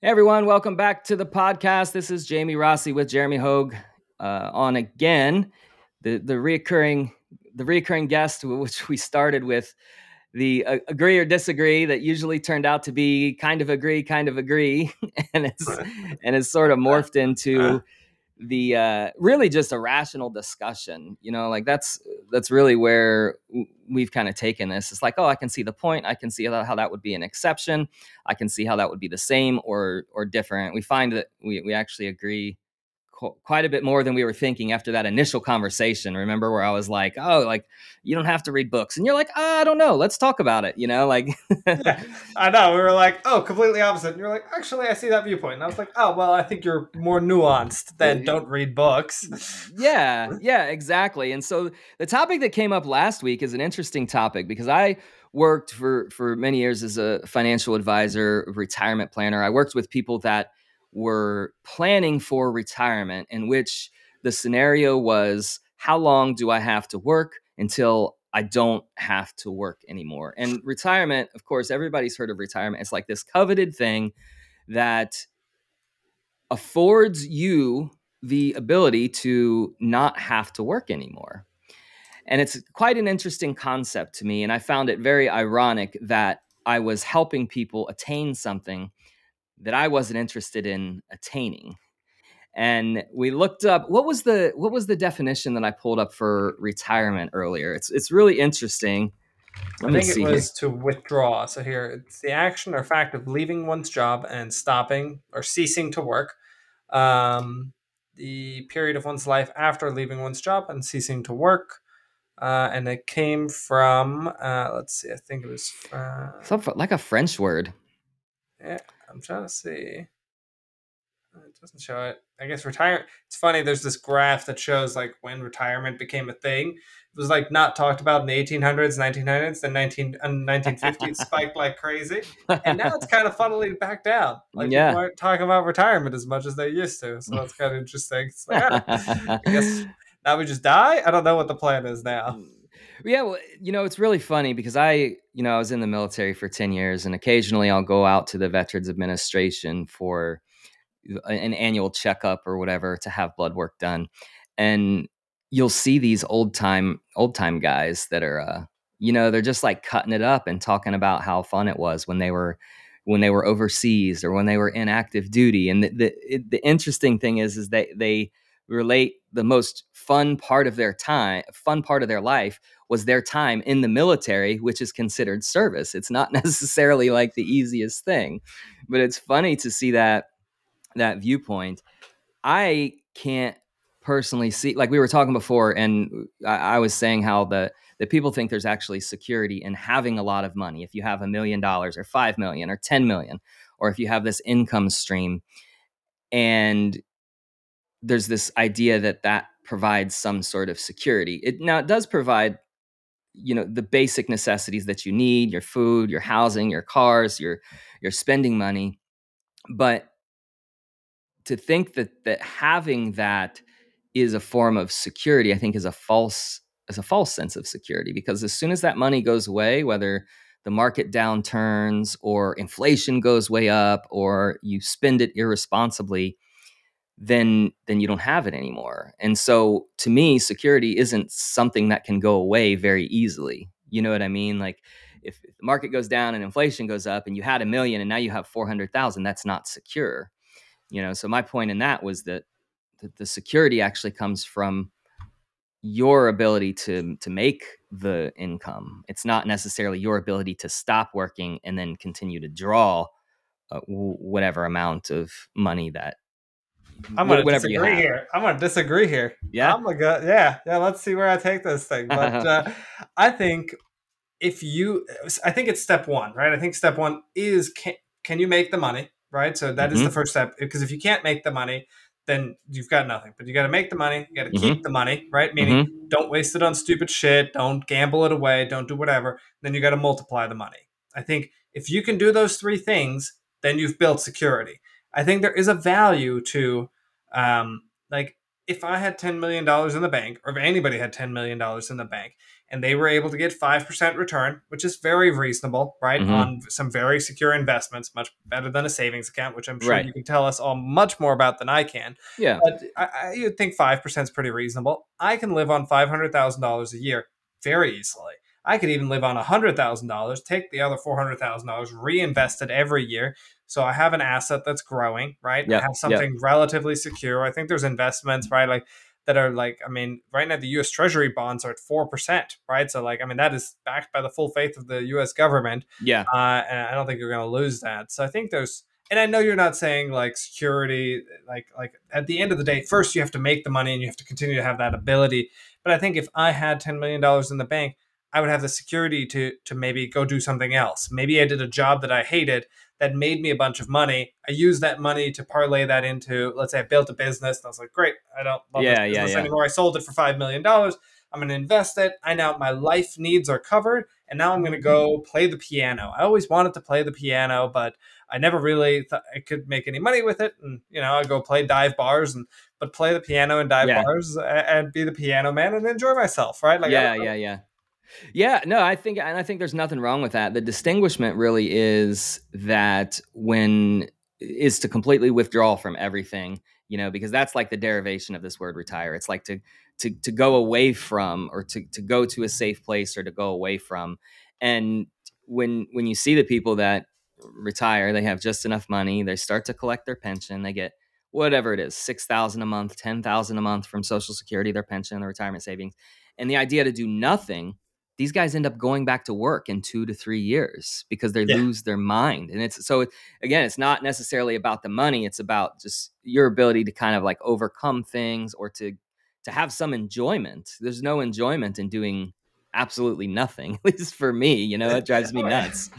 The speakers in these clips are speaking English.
Hey everyone, welcome back to the podcast. This is Jamie Rossi with Jeremy Haug uh, on again the the reoccurring the reoccurring guest, which we started with the uh, agree or disagree that usually turned out to be kind of agree, kind of agree, and it's and it's sort of morphed into the uh, really just a rational discussion. You know, like that's that's really where we've kind of taken this. It's like, oh, I can see the point. I can see how, that would be an exception. I can see how that would be the same or or different. We find that we we actually agree quite a bit more than we were thinking after that initial conversation. Remember where I was like, "Oh, like you don't have to read books," and you're like, oh, "I don't know. Let's talk about it." You know, like yeah, I know we were like, "Oh, completely opposite." And you're like, "Actually, I see that viewpoint." And I was like, "Oh, well, I think you're more nuanced than don't read books." yeah, yeah, exactly. And so the topic that came up last week is an interesting topic because I worked for for many years as a financial advisor, retirement planner. I worked with people that were planning for retirement, in which the scenario was how long do I have to work until I don't have to work anymore? And retirement, of course, everybody's heard of retirement. It's like this coveted thing that affords you the ability to not have to work anymore. And it's quite an interesting concept to me. And I found it very ironic that I was helping people attain something that I wasn't interested in attaining. And we looked up what was the what was the definition that I pulled up for retirement earlier. It's it's really interesting. Let I think it was here. to withdraw. So here it's the action or fact of leaving one's job and stopping or ceasing to work. Um, the period of one's life after leaving one's job and ceasing to work. Uh, and it came from uh, let's see, I think it was uh, like a French word. Yeah, I'm trying to see. Uh, it doesn't show it. I guess retirement. It's funny. There's this graph that shows like when retirement became a thing. It was like not talked about in the 1800s, 1900s, then 19 and 1950s spiked like crazy, and now it's kind of funnily back down. Like yeah. people aren't talking about retirement as much as they used to. So that's kind of interesting. It's like, I guess now we just die. I don't know what the plan is now. Yeah, well, you know, it's really funny because I, you know, I was in the military for 10 years and occasionally I'll go out to the Veterans Administration for an annual checkup or whatever to have blood work done. And you'll see these old time old time guys that are uh, you know, they're just like cutting it up and talking about how fun it was when they were when they were overseas or when they were in active duty. And the the, the interesting thing is is that they relate the most fun part of their time, fun part of their life was their time in the military, which is considered service. It's not necessarily like the easiest thing, but it's funny to see that that viewpoint. I can't personally see like we were talking before, and I, I was saying how the that people think there's actually security in having a lot of money. If you have a million dollars or five million or ten million, or if you have this income stream, and there's this idea that that provides some sort of security. It now it does provide you know the basic necessities that you need your food your housing your cars your your spending money. But to think that that having that is a form of security i think is a false is a false sense of security because as soon as that money goes away whether the market downturns or inflation goes way up or you spend it irresponsibly then then you don't have it anymore. And so to me, security isn't something that can go away very easily. You know what I mean? Like if, the market goes down and inflation goes up and you had a million and now you have 400,000, that's not secure. You know, so my point in that was that, that the security actually comes from your ability to to make the income. It's not necessarily your ability to stop working and then continue to draw uh, whatever amount of money that I'm gonna whatever disagree here. I'm gonna disagree here. Yeah, I'm gonna go. Yeah, yeah. Let's see where I take this thing. But uh, I think if you, I think it's step one, right? I think step one is can can you make the money, right? So that mm-hmm. is the mm-hmm. first step. Because if you can't make the money, then you've got nothing. But you got to make the money. You got to mm-hmm. keep the money, right? Meaning, mm-hmm. don't waste it on stupid shit. Don't gamble it away. Don't do whatever. Then you got to multiply the money. I think if you can do those three things, then you've built security. I think there is a value to, um, like, if I had $10 million in the bank, or if anybody had $10 million in the bank, and they were able to get 5% return, which is very reasonable, right? Mm-hmm. On some very secure investments, much better than a savings account, which I'm sure right. you can tell us all much more about than I can. Yeah. But I, I you'd think 5% is pretty reasonable. I can live on $500,000 a year very easily. I could even live on $100,000, take the other $400,000, reinvest it every year. So I have an asset that's growing, right? Yeah. I have something yeah. relatively secure. I think there's investments, right? Like that are like, I mean, right now the US Treasury bonds are at 4%, right? So, like, I mean, that is backed by the full faith of the US government. Yeah. Uh, and I don't think you're going to lose that. So, I think there's, and I know you're not saying like security, like, like at the end of the day, first you have to make the money and you have to continue to have that ability. But I think if I had $10 million in the bank, I would have the security to to maybe go do something else. Maybe I did a job that I hated that made me a bunch of money. I used that money to parlay that into, let's say I built a business and I was like, great, I don't love yeah, this business yeah, yeah. anymore. I sold it for $5 million. I'm going to invest it. I now, my life needs are covered. And now I'm going to go mm-hmm. play the piano. I always wanted to play the piano, but I never really thought I could make any money with it. And, you know, I go play dive bars and, but play the piano and dive bars and be the piano man and enjoy myself. Right. Like, yeah, yeah, yeah. Yeah, no, I think, and I think there's nothing wrong with that. The distinguishment really is that when is to completely withdraw from everything, you know, because that's like the derivation of this word retire. It's like to to to go away from or to to go to a safe place or to go away from. And when when you see the people that retire, they have just enough money, they start to collect their pension, they get whatever it is, 6,000 a month, 10,000 a month from social security, their pension, their retirement savings. And the idea to do nothing these guys end up going back to work in two to three years because they yeah. lose their mind. And it's so again, it's not necessarily about the money. It's about just your ability to kind of like overcome things or to to have some enjoyment. There's no enjoyment in doing absolutely nothing. At least for me, you know, it drives me nuts.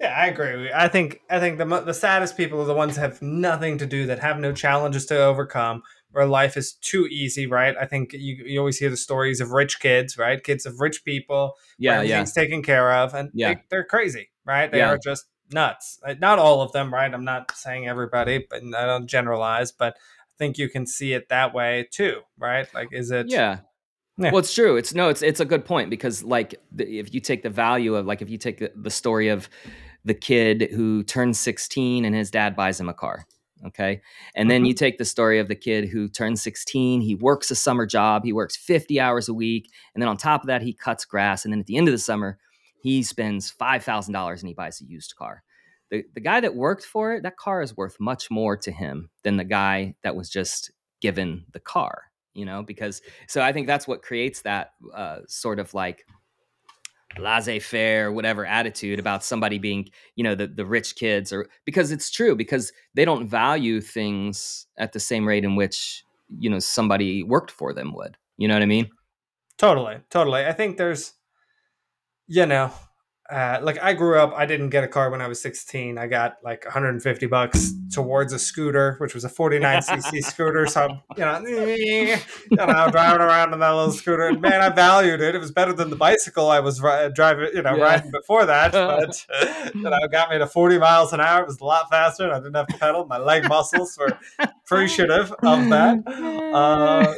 yeah, I agree. I think I think the the saddest people are the ones that have nothing to do, that have no challenges to overcome, where life is too easy, right? I think you, you always hear the stories of rich kids, right? Kids of rich people, yeah, yeah. taken care of, and yeah. they, are crazy, right? They yeah. are just nuts. Uh, not all of them, right? I'm not saying everybody, but I don't generalize, but I think you can see it that way too, right? Like, is it? Yeah. Yeah. Well, it's true. It's no, it's it's a good point because like the, if you take the value of like if you take the, the story of the kid who turns 16 and his dad buys him a car, Okay. And then mm-hmm. you take the story of the kid who turns 16, he works a summer job, he works 50 hours a week. And then on top of that, he cuts grass. And then at the end of the summer, he spends $5,000 and he buys a used car. The, the guy that worked for it, that car is worth much more to him than the guy that was just given the car, you know, because so I think that's what creates that uh, sort of like laissez-faire whatever attitude about somebody being you know the, the rich kids or because it's true because they don't value things at the same rate in which you know somebody worked for them would. You know what i mean? Totally totally. I think there's you know uh, like I grew up, I didn't get a car when I was 16. I got like 150 bucks towards a scooter, which was a 49cc scooter. So, you know, you know, driving around on that little scooter. And man, I valued it. It was better than the bicycle I was ri- driving, you know, yeah. riding before that. But, you know, it got me to 40 miles an hour. It was a lot faster. And I didn't have to pedal. My leg muscles were appreciative of that. Uh,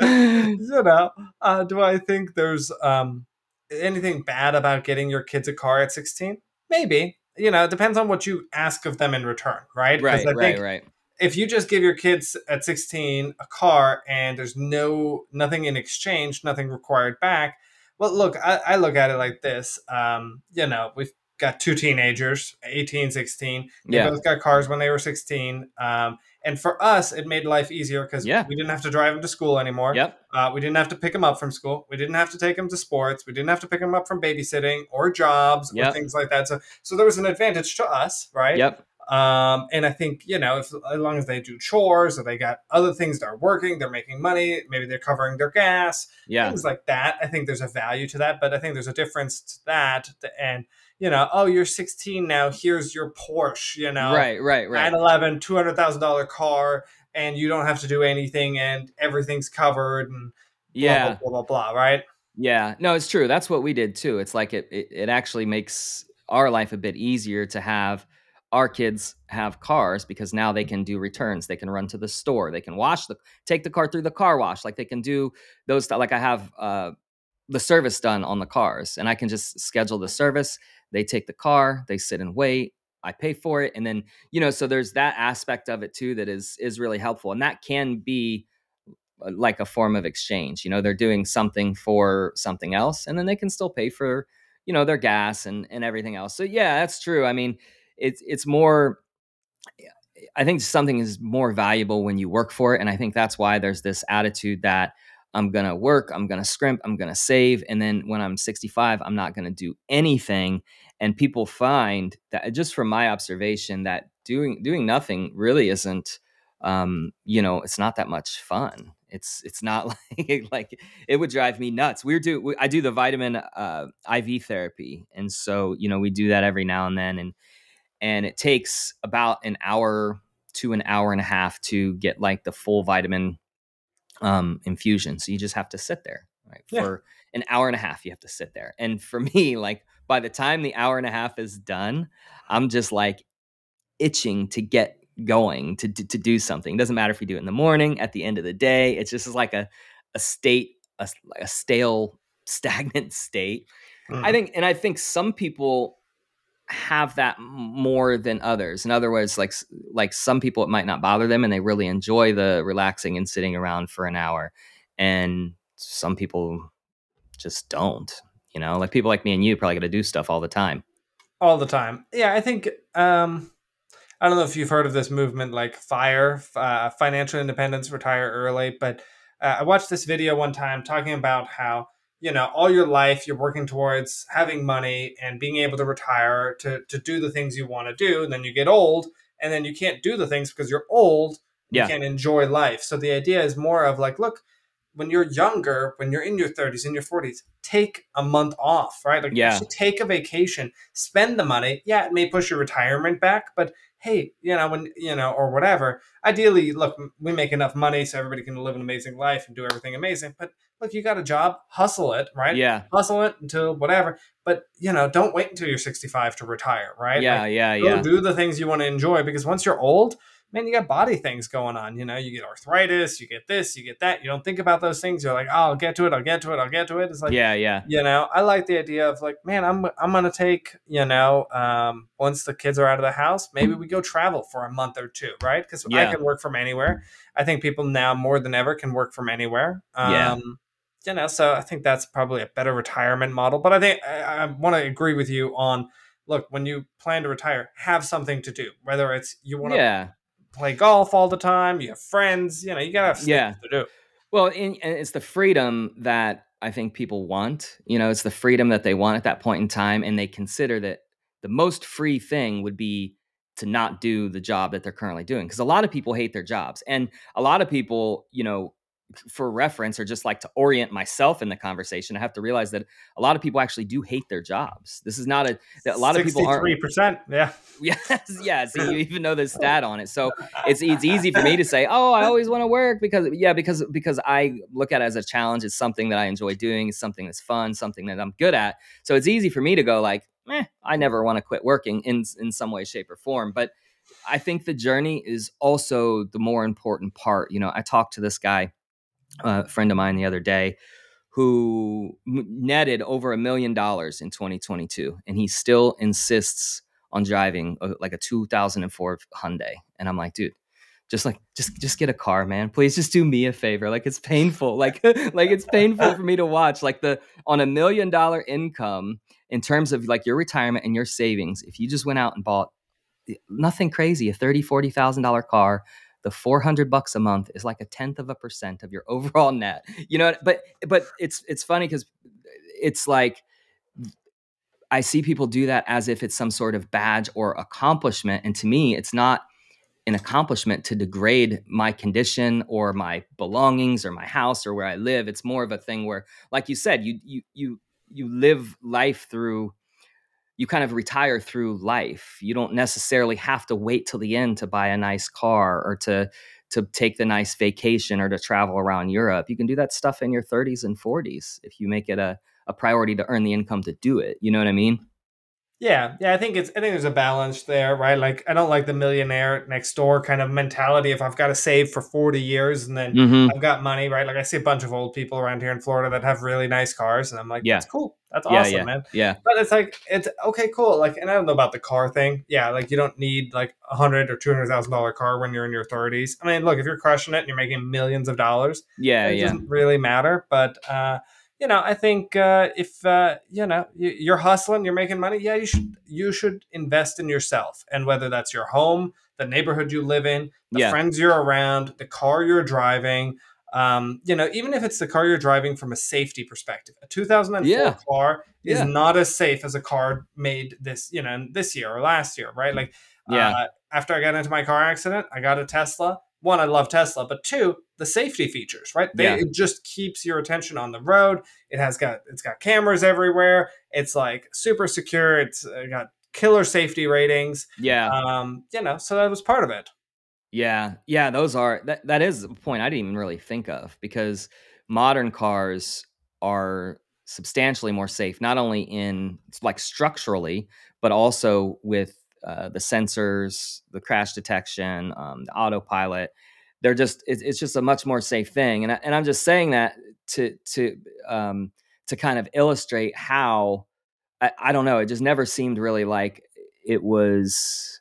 you know, uh, do I think there's, um, anything bad about getting your kids a car at 16? Maybe. You know, it depends on what you ask of them in return, right? Right, right, right. If you just give your kids at 16 a car and there's no nothing in exchange, nothing required back, well, look, I, I look at it like this. Um, you know, we've got two teenagers, 18, 16. They yeah. both got cars when they were 16. Um, and for us, it made life easier because yeah. we didn't have to drive them to school anymore. Yep. Uh, we didn't have to pick them up from school. We didn't have to take them to sports. We didn't have to pick them up from babysitting or jobs yep. or things like that. So, so there was an advantage to us, right? Yep. Um, and I think you know, if as long as they do chores or they got other things that are working, they're making money. Maybe they're covering their gas, yeah, things like that. I think there's a value to that, but I think there's a difference to that and you know, oh, you're 16 now. Here's your Porsche, you know, right, right, right. 911, $200,000 car, and you don't have to do anything, and everything's covered, and yeah, blah, blah, blah, blah, right? Yeah, no, it's true. That's what we did too. It's like it, it, it actually makes our life a bit easier to have our kids have cars because now they can do returns they can run to the store they can wash the take the car through the car wash like they can do those like i have uh the service done on the cars and I can just schedule the service. They take the car, they sit and wait, I pay for it and then, you know, so there's that aspect of it too that is is really helpful and that can be uh, like a form of exchange. You know, they're doing something for something else and then they can still pay for, you know, their gas and and everything else. So yeah, that's true. I mean, it's it's more I think something is more valuable when you work for it and I think that's why there's this attitude that I'm going to work, I'm going to scrimp, I'm going to save. And then when I'm 65, I'm not going to do anything. And people find that just from my observation that doing, doing nothing really isn't, um, you know, it's not that much fun. It's, it's not like, like it would drive me nuts. We're do, we, I do the vitamin, uh, IV therapy. And so, you know, we do that every now and then. And, and it takes about an hour to an hour and a half to get like the full vitamin um, infusion. So you just have to sit there, right? Yeah. For an hour and a half, you have to sit there. And for me, like by the time the hour and a half is done, I'm just like itching to get going to, to, to do something. It doesn't matter if you do it in the morning, at the end of the day. It's just like a, a state, a, a stale, stagnant state. Mm-hmm. I think, and I think some people have that more than others. In other words, like like some people it might not bother them and they really enjoy the relaxing and sitting around for an hour. And some people just don't. You know, like people like me and you probably got to do stuff all the time. All the time. Yeah, I think um I don't know if you've heard of this movement like FIRE, uh, financial independence, retire early, but uh, I watched this video one time talking about how you know all your life you're working towards having money and being able to retire to to do the things you want to do and then you get old and then you can't do the things because you're old you can't enjoy life so the idea is more of like look when you're younger when you're in your 30s in your 40s take a month off right like yeah. take a vacation spend the money yeah it may push your retirement back but hey, you know, when you know, or whatever. Ideally, look, we make enough money so everybody can live an amazing life and do everything amazing. But look, you got a job, hustle it, right? Yeah, hustle it until whatever. But you know, don't wait until you're 65 to retire, right? Yeah, like, yeah, yeah. Do the things you want to enjoy because once you're old, man, you got body things going on. You know, you get arthritis, you get this, you get that. You don't think about those things. You're like, oh, I'll get to it, I'll get to it, I'll get to it. It's like, yeah, yeah. You know, I like the idea of like, man, I'm I'm gonna take, you know, um, once the kids are out of the house, maybe we go travel for a month or two, right? Because yeah. I can work from anywhere. I think people now more than ever can work from anywhere. Um, yeah. You know, so I think that's probably a better retirement model. But I think I, I want to agree with you on look when you plan to retire have something to do whether it's you want to yeah play golf all the time. You have friends. You know, you gotta have yeah. to do. Well, and it's the freedom that I think people want. You know, it's the freedom that they want at that point in time, and they consider that the most free thing would be to not do the job that they're currently doing. Because a lot of people hate their jobs, and a lot of people, you know, for reference or just like to orient myself in the conversation, I have to realize that a lot of people actually do hate their jobs. This is not a a lot of people are three percent. Yeah, yes, yeah. So you even know the stat on it, so it's it's easy for me to say, oh, I always want to work because yeah, because because I look at it as a challenge. It's something that I enjoy doing. It's something that's fun. Something that I'm good at. So it's easy for me to go like, eh, I never want to quit working in in some way, shape, or form. But I think the journey is also the more important part. You know, I talked to this guy a friend of mine the other day who netted over a million dollars in 2022 and he still insists on driving a, like a 2004 Hyundai. And I'm like dude just like just just get a car man. Please just do me a favor. Like it's painful. Like like it's painful for me to watch. Like the on a million dollar income in terms of like your retirement and your savings if you just went out and bought eh, nothing crazy a 30 40 thousand dollar car the 400 bucks a month is like a tenth of a percent of your overall net you know but but it's it's funny because it's like i see people do that as if it's some sort of badge or accomplishment and to me it's not an accomplishment to degrade my condition or my belongings or my house or where i live. It's more of a thing where like you said you you you you live life through you kind of retire through life. You don't necessarily have to wait till the end to buy a nice car or to to take the nice vacation or to travel around Europe. You can do that stuff in your 30s and 40s if you make it a, a priority to earn the income to do it. You know what I mean? Yeah, yeah, I think it's I think there's a balance there, right? Like I don't like the millionaire next door kind of mentality. If I've got to save for 40 years and then mm-hmm. I've got money, right? Like I see a bunch of old people around here in Florida that have really nice cars, and I'm like, yeah. that's cool. That's yeah, awesome, yeah, man. Yeah. But it's like it's okay, cool. Like, and I don't know about the car thing. Yeah, like you don't need like a hundred or two hundred thousand dollar car when you're in your 30s. I mean, look, if you're crushing it and you're making millions of dollars, yeah, it yeah. doesn't really matter. But uh you know, I think uh, if uh, you know you're hustling, you're making money, yeah, you should you should invest in yourself, and whether that's your home, the neighborhood you live in, the yeah. friends you're around, the car you're driving. Um, you know, even if it's the car you're driving from a safety perspective, a 2004 yeah. car is yeah. not as safe as a car made this, you know, this year or last year, right? Like, yeah. Uh, after I got into my car accident, I got a Tesla one, I love Tesla, but two, the safety features, right? They, yeah. It just keeps your attention on the road. It has got it's got cameras everywhere. It's like super secure. It's got killer safety ratings. Yeah. Um, you know, so that was part of it. Yeah. Yeah, those are that that is a point I didn't even really think of because modern cars are substantially more safe, not only in like structurally, but also with uh, the sensors, the crash detection, um, the autopilot. They're just it's, it's, just a much more safe thing, and I, and I'm just saying that to to um, to kind of illustrate how I, I don't know. It just never seemed really like it was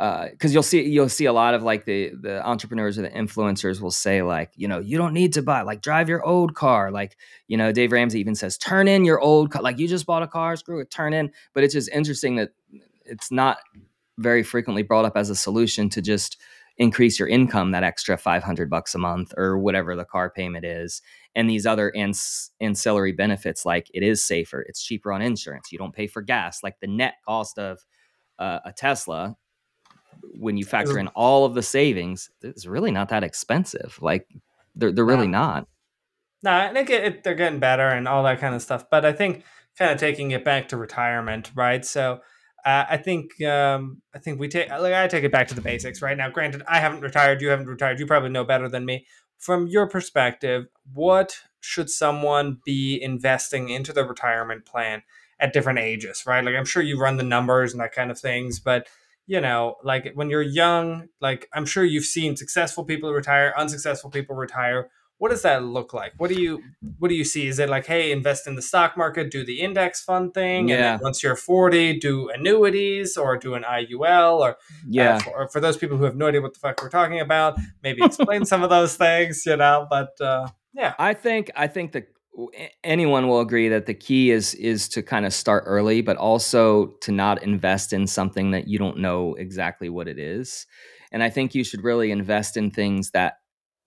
because uh, you'll see you'll see a lot of like the the entrepreneurs or the influencers will say like you know you don't need to buy like drive your old car like you know Dave Ramsey even says turn in your old car like you just bought a car screw it turn in but it's just interesting that it's not very frequently brought up as a solution to just increase your income that extra 500 bucks a month or whatever the car payment is and these other ans- ancillary benefits like it is safer it's cheaper on insurance you don't pay for gas like the net cost of uh, a Tesla when you factor in all of the savings, it's really not that expensive. Like they're they're really not. No, I think it, it, they're getting better and all that kind of stuff. But I think kind of taking it back to retirement, right? So uh, I think um, I think we take like I take it back to the basics right now. Granted, I haven't retired. You haven't retired. You probably know better than me. From your perspective, what should someone be investing into the retirement plan at different ages? Right? Like I'm sure you run the numbers and that kind of things, but you know, like when you're young, like I'm sure you've seen successful people retire, unsuccessful people retire. What does that look like? What do you what do you see? Is it like, hey, invest in the stock market, do the index fund thing, yeah. and then once you're 40, do annuities or do an IUL, or uh, yeah, uh, for, or for those people who have no idea what the fuck we're talking about, maybe explain some of those things, you know. But uh, yeah, I think I think that anyone will agree that the key is is to kind of start early but also to not invest in something that you don't know exactly what it is and i think you should really invest in things that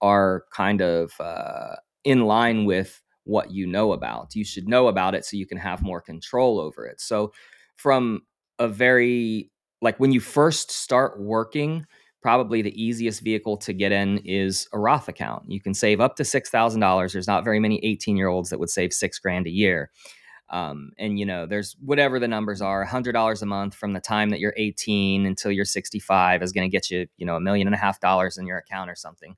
are kind of uh, in line with what you know about you should know about it so you can have more control over it so from a very like when you first start working probably the easiest vehicle to get in is a Roth account. You can save up to $6,000. There's not very many 18 year olds that would save six grand a year. Um, and you know, there's whatever the numbers are, $100 a month from the time that you're 18 until you're 65 is going to get you, you know, a million and a half dollars in your account or something.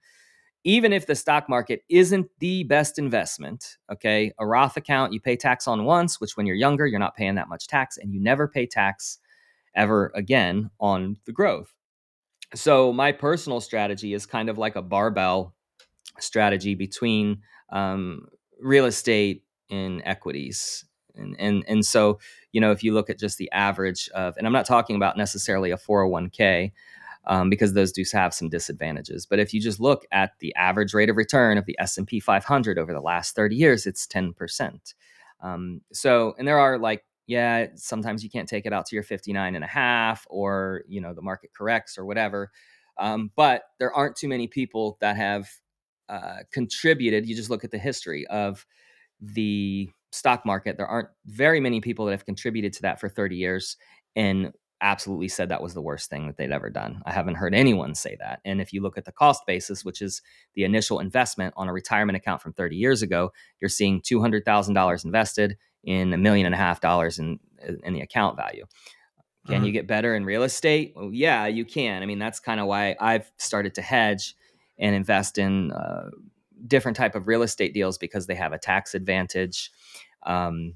Even if the stock market isn't the best investment, okay, a Roth account, you pay tax on once, which when you're younger, you're not paying that much tax, and you never pay tax ever again on the growth. So my personal strategy is kind of like a barbell strategy between um, real estate and equities. And, and and so you know if you look at just the average of and i'm not talking about necessarily a 401k um, because those do have some disadvantages but if you just look at the average rate of return of the s&p 500 over the last 30 years it's 10% um, so and there are like yeah, sometimes you can't take it out to your 59 and a half or, you know, the market corrects or whatever. Um, but there aren't too many people that have uh, contributed. You just look at the history of the stock market. There aren't very many people that have contributed to that for 30 years and absolutely said that was the worst thing that they'd ever done. I haven't heard anyone say that. And if you look at the cost basis, which is the initial investment on a retirement account from 30 years ago, you're seeing $200,000 invested in a million and a half dollars in in the account value. Can mm-hmm. you get better in real estate? Well, yeah, you can. I mean, that's kind of why I've started to hedge and invest in uh, different type of real estate deals because they have a tax advantage. Um,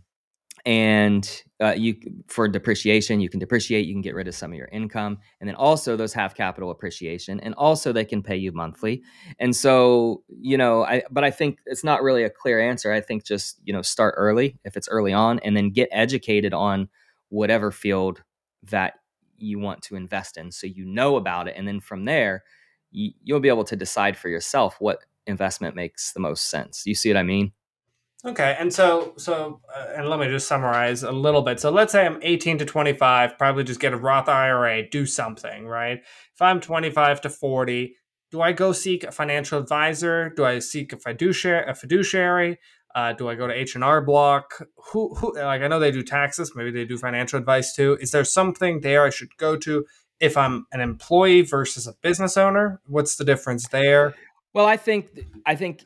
and uh, you for depreciation you can depreciate you can get rid of some of your income and then also those have capital appreciation and also they can pay you monthly. And so you know i but i think it's not really a clear answer. I think just you know start early if it's early on and then get educated on whatever field that you want to invest in so you know about it and then from there you, you'll be able to decide for yourself what investment makes the most sense. You see what i mean Okay, and so so uh, and let me just summarize a little bit. So let's say I'm 18 to 25, probably just get a Roth IRA, do something, right? If I'm 25 to 40, do I go seek a financial advisor? Do I seek a fiduciary? A fiduciary? Uh, do I go to H and R Block? Who who like I know they do taxes, maybe they do financial advice too. Is there something there I should go to if I'm an employee versus a business owner? What's the difference there? Well, I think I think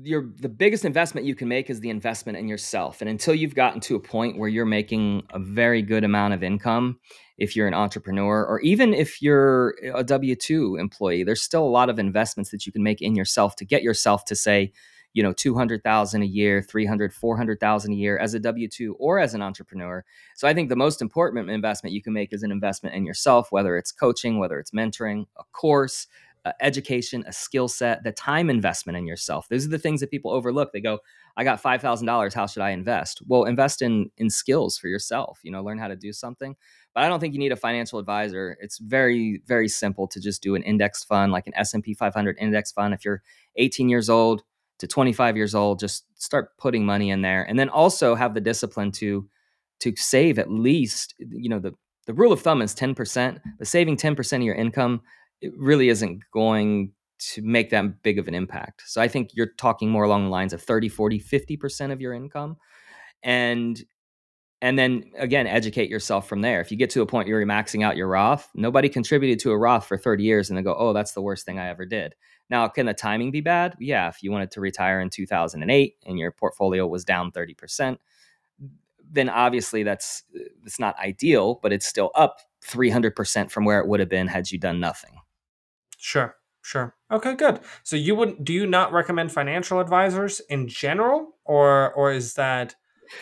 your the biggest investment you can make is the investment in yourself. And until you've gotten to a point where you're making a very good amount of income if you're an entrepreneur or even if you're a w2 employee there's still a lot of investments that you can make in yourself to get yourself to say you know 200,000 a year 300 400,000 a year as a w2 or as an entrepreneur. So i think the most important investment you can make is an investment in yourself whether it's coaching whether it's mentoring a course uh, education, a skill set, the time investment in yourself. Those are the things that people overlook. They go, "I got five thousand dollars. How should I invest?" Well, invest in in skills for yourself. You know, learn how to do something. But I don't think you need a financial advisor. It's very very simple to just do an index fund, like an S and P 500 index fund. If you're 18 years old to 25 years old, just start putting money in there, and then also have the discipline to to save at least. You know, the the rule of thumb is 10%, but saving 10% of your income it really isn't going to make that big of an impact. So I think you're talking more along the lines of 30, 40, 50% of your income. And and then again educate yourself from there. If you get to a point where you're maxing out your Roth, nobody contributed to a Roth for 30 years and they go, "Oh, that's the worst thing I ever did." Now, can the timing be bad? Yeah, if you wanted to retire in 2008 and your portfolio was down 30%, then obviously that's it's not ideal, but it's still up 300% from where it would have been had you done nothing. Sure, sure. Okay, good. So you wouldn't do you not recommend financial advisors in general, or or is that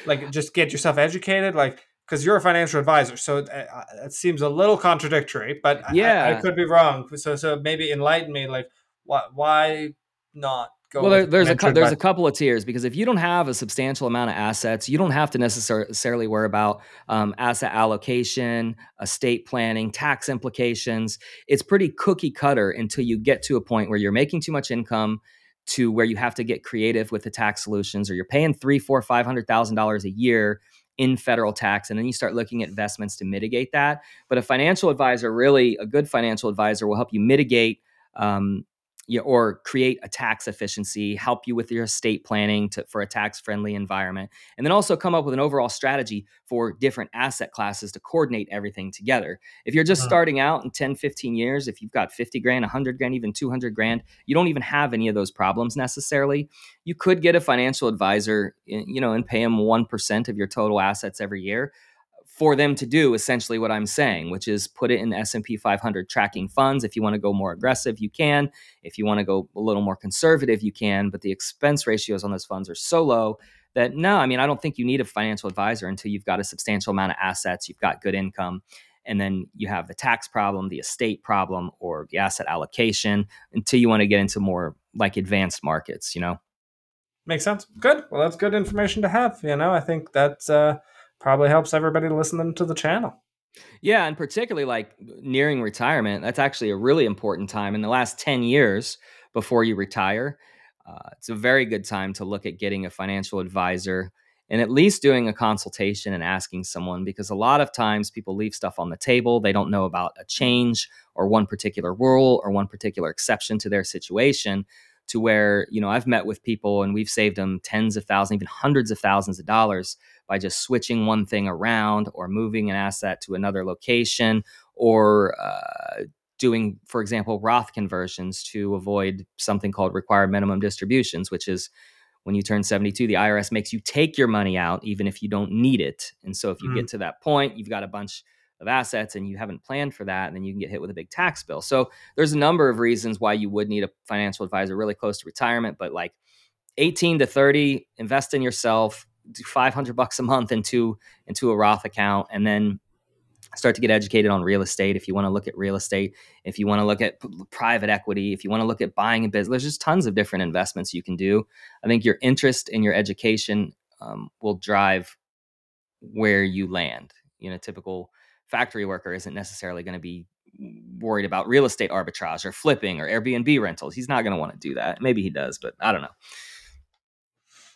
like just get yourself educated, like because you're a financial advisor, so it, uh, it, seems a little contradictory, but yeah, I, I, could be wrong. So so maybe enlighten me, like why why not Go well, there, there's a there's a couple of tiers because if you don't have a substantial amount of assets, you don't have to necessarily worry about um, asset allocation, estate planning, tax implications. It's pretty cookie cutter until you get to a point where you're making too much income to where you have to get creative with the tax solutions, or you're paying three, four, five hundred thousand dollars a year in federal tax, and then you start looking at investments to mitigate that. But a financial advisor, really, a good financial advisor, will help you mitigate um, you or create a tax efficiency, help you with your estate planning to, for a tax friendly environment, and then also come up with an overall strategy for different asset classes to coordinate everything together. If you're just uh-huh. starting out in 10, 15 years, if you've got 50 grand, 100 grand, even 200 grand, you don't even have any of those problems necessarily. You could get a financial advisor, you know, and pay them 1% of your total assets every year for them to do essentially what I'm saying, which is put it in S&P 500 tracking funds. If you want to go more aggressive, you can. If you want to go a little more conservative, you can. But the expense ratios on those funds are so low that no, I mean, I don't think you need a financial advisor until you've got a substantial amount of assets, you've got good income, and then you have the tax problem, the estate problem, or the asset allocation until you want to get into more like advanced markets, you know? Makes sense. Good. Well, that's good information to have. You know, I think that's, uh, probably helps everybody listening to the channel. Yeah, and particularly like nearing retirement, that's actually a really important time. In the last 10 years before you retire, uh, it's a very good time to look at getting a financial advisor and at least doing a consultation and asking someone because a lot of times people leave stuff on the table. They don't know about a change or one particular rule or one particular exception to their situation to where, you know, I've met with people and we've saved them tens of thousands, even hundreds of thousands of dollars by just switching one thing around or moving an asset to another location or uh, doing, for example, Roth conversions to avoid something called required minimum distributions, which is when you turn 72, the IRS makes you take your money out even if you don't need it. And so if you mm. get to that point, you've got a bunch of assets and you haven't planned for that, and then you can get hit with a big tax bill. So there's a number of reasons why you would need a financial advisor really close to retirement, but like 18 to 30, invest in yourself, 500 bucks a month into into a Roth account and then start to get educated on real estate if you want to look at real estate if you want to look at private equity if you want to look at buying a business there's just tons of different investments you can do. I think your interest in your education um, will drive where you land. You know typical factory worker isn't necessarily going to be worried about real estate arbitrage or flipping or airbnb rentals. He's not going to want to do that. Maybe he does but i don't know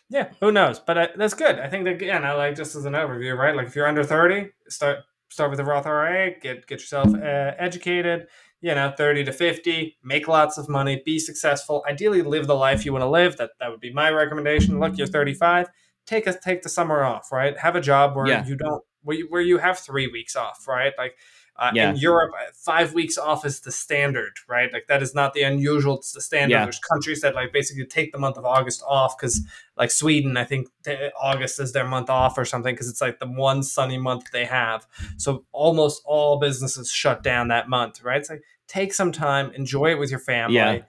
yeah, who knows? But uh, that's good. I think that again, I like just as an overview, right? Like if you're under thirty, start start with a Roth IRA, get get yourself uh, educated. You know, thirty to fifty, make lots of money, be successful. Ideally, live the life you want to live. That that would be my recommendation. Look, you're thirty five. Take a take the summer off, right? Have a job where yeah. you don't where you, where you have three weeks off, right? Like uh, yeah. In Europe, uh, five weeks off is the standard, right? Like that is not the unusual; it's the standard. Yeah. There's countries that like basically take the month of August off because, like Sweden, I think August is their month off or something because it's like the one sunny month they have. So almost all businesses shut down that month, right? It's like take some time, enjoy it with your family. Yeah.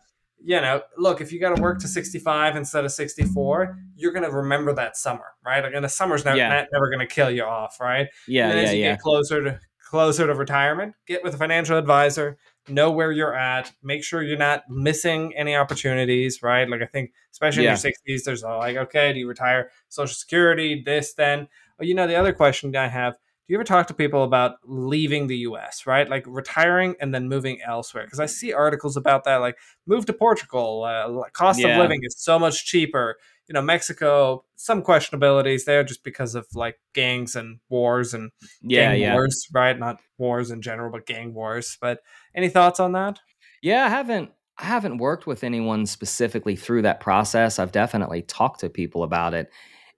You know, look, if you got to work to 65 instead of 64, you're going to remember that summer, right? Like, and the summer's never, yeah. never going to kill you off, right? Yeah. And as you yeah. get closer to closer to retirement, get with a financial advisor, know where you're at, make sure you're not missing any opportunities, right? Like I think, especially yeah. in your 60s, there's all like, okay, do you retire Social Security, this, then? Well, you know, the other question I have, do you ever talk to people about leaving the US, right? Like retiring and then moving elsewhere? Because I see articles about that, like move to Portugal, uh, cost yeah. of living is so much cheaper you know Mexico some questionabilities there just because of like gangs and wars and yeah, gang yeah. wars right not wars in general but gang wars but any thoughts on that yeah i haven't i haven't worked with anyone specifically through that process i've definitely talked to people about it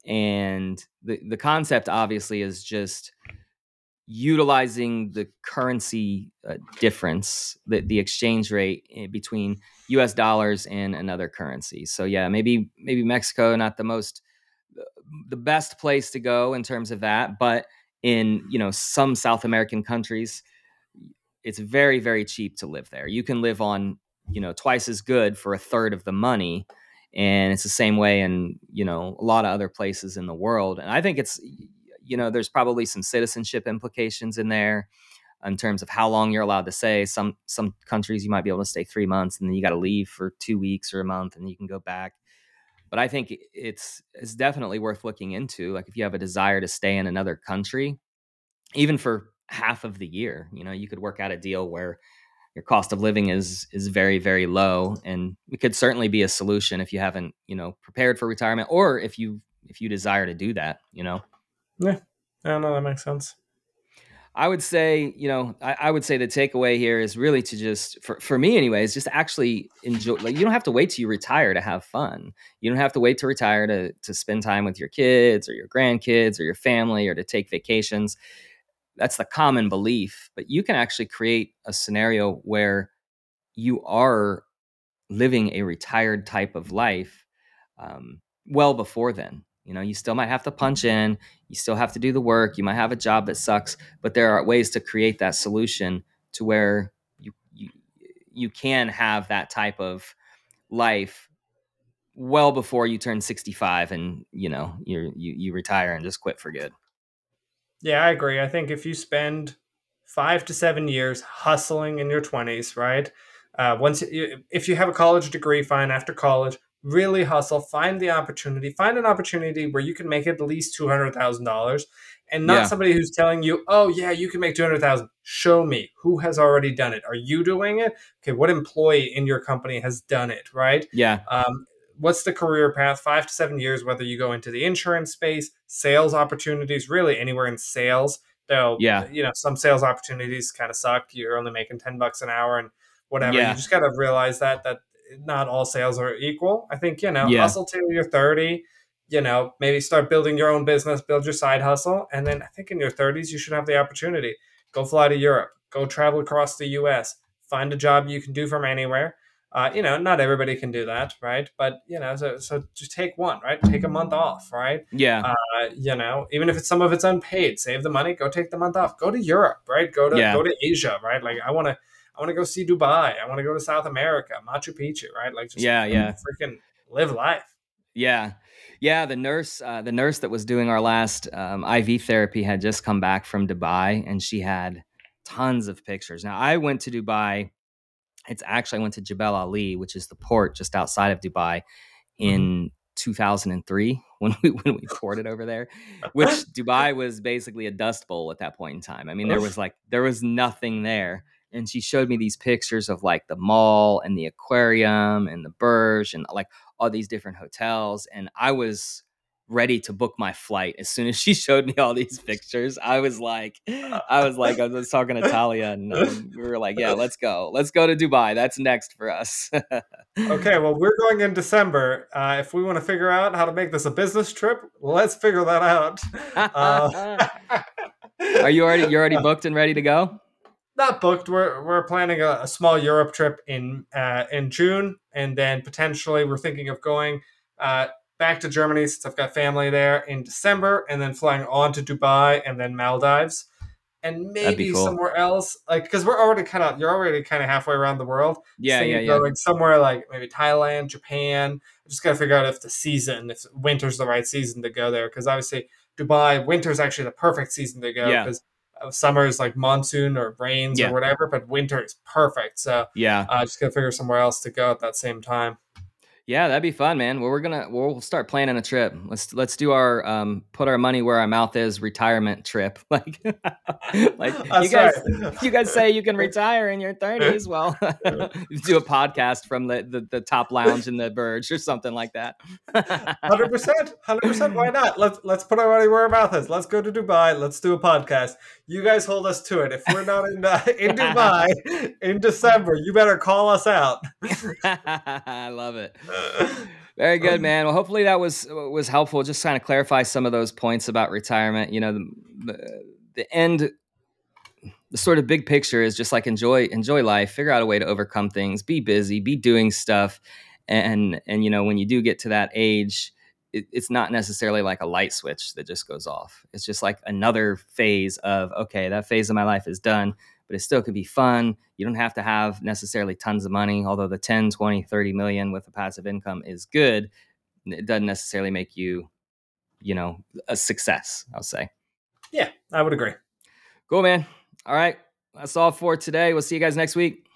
and the the concept obviously is just utilizing the currency uh, difference, the, the exchange rate eh, between U.S. dollars and another currency. So yeah, maybe maybe Mexico not the most the best place to go in terms of that, but in you know some South American countries, it's very very cheap to live there. You can live on you know twice as good for a third of the money and it's the same way in you know a lot of other places in the world and i think it's you know, there's probably some citizenship implications in there in terms of how long you're allowed to stay. Some some countries you might be able to stay three months and then you got to leave for two weeks or a month and you can go back. But I think it's it's definitely worth looking into. Like if you have a desire to stay in another country, even for half of the year, you know, you could work out a deal where your cost of living is is very very low, and it could certainly be a solution if you haven't you know prepared for retirement or if you if you desire to do that. You know. Yeah, I know that makes sense. I would say, you know, I, I, would say the takeaway here is really to just, for, for me anyways, just actually enjoy. Like, you don't have to wait till you retire to have fun. You don't have to wait to retire to to spend time with your kids or your grandkids or your family or to take vacations. That's the common belief, but you can actually create a scenario where you are living a retired type of life um, well before then. You know, you still might have to punch in, you still have to do the work, you might have a job that sucks, but there are ways to create that solution to where you you you can have that type of life well before you turn 65 and, you know, you you you retire and just quit for good. Yeah, I agree. I think if you spend 5 to 7 years hustling in your 20s, right? Uh, once you, if you have a college degree, fine. After college, really hustle, find the opportunity, find an opportunity where you can make at least two hundred thousand dollars, and not yeah. somebody who's telling you, "Oh yeah, you can make two hundred thousand. Show me who has already done it. Are you doing it? Okay, what employee in your company has done it? Right? Yeah. Um, what's the career path? Five to seven years. Whether you go into the insurance space, sales opportunities, really anywhere in sales. Though, yeah, you know, some sales opportunities kind of suck. You're only making ten bucks an hour and whatever. Yeah. You just got to realize that that not all sales are equal. I think, you know, yeah. hustle till you're 30, you know, maybe start building your own business, build your side hustle. And then I think in your 30s, you should have the opportunity. Go fly to Europe, go travel across the US, find a job you can do from anywhere. Uh, you know, not everybody can do that, right? But you know, so so just take one, right? Take a month off, right? Yeah. Uh, you know, even if it's some of it's unpaid, save the money, go take the month off. Go to Europe, right? Go to yeah. go to Asia, right? Like I want to I want to go see Dubai. I want to go to South America, Machu Picchu, right? Like, just yeah, yeah, freaking live life. Yeah, Yeah, the nurse, uh, the nurse that was doing our last um, IV therapy had just come back from Dubai, and she had tons of pictures. Now, I went to Dubai. It's actually I went to Jebel Ali, which is the port just outside of Dubai, in mm-hmm. 2003 when we when we ported over there, which Dubai was basically a dust bowl at that point in time. I mean, there was like there was nothing there. And she showed me these pictures of like the mall and the aquarium and the Burj and like all these different hotels. And I was ready to book my flight as soon as she showed me all these pictures. I was like, I was like, I was talking to Talia, and, and we were like, yeah, let's go, let's go to Dubai. That's next for us. okay, well, we're going in December. Uh, if we want to figure out how to make this a business trip, let's figure that out. Uh, Are you already you're already booked and ready to go? Not booked. We're we're planning a, a small Europe trip in uh, in June, and then potentially we're thinking of going uh, back to Germany since I've got family there in December, and then flying on to Dubai and then Maldives, and maybe cool. somewhere else. Like because we're already kind of you're already kind of halfway around the world. Yeah, yeah, yeah. Going somewhere like maybe Thailand, Japan. I just got to figure out if the season, if winter's the right season to go there, because obviously Dubai winter's actually the perfect season to go because. Yeah summer is like monsoon or rains yeah. or whatever, but winter is perfect. So yeah, uh, just gotta figure somewhere else to go at that same time. Yeah, that'd be fun, man. Well, we're gonna we'll start planning a trip. Let's let's do our um put our money where our mouth is retirement trip. Like, like you guys you guys say you can retire in your thirties. Well, do a podcast from the, the, the top lounge in the Burj or something like that. Hundred percent, hundred percent. Why not? Let's let's put our money where our mouth is. Let's go to Dubai. Let's do a podcast. You guys hold us to it. If we're not in uh, in Dubai in December, you better call us out. I love it. Very good, man. Well, hopefully that was was helpful. Just kind of clarify some of those points about retirement. You know, the, the, the end, the sort of big picture is just like enjoy enjoy life, figure out a way to overcome things, be busy, be doing stuff, and and you know when you do get to that age, it, it's not necessarily like a light switch that just goes off. It's just like another phase of okay, that phase of my life is done but it still could be fun. You don't have to have necessarily tons of money, although the 10, 20, 30 million with a passive income is good. It doesn't necessarily make you, you know, a success, I'll say. Yeah, I would agree. Cool, man. All right. That's all for today. We'll see you guys next week.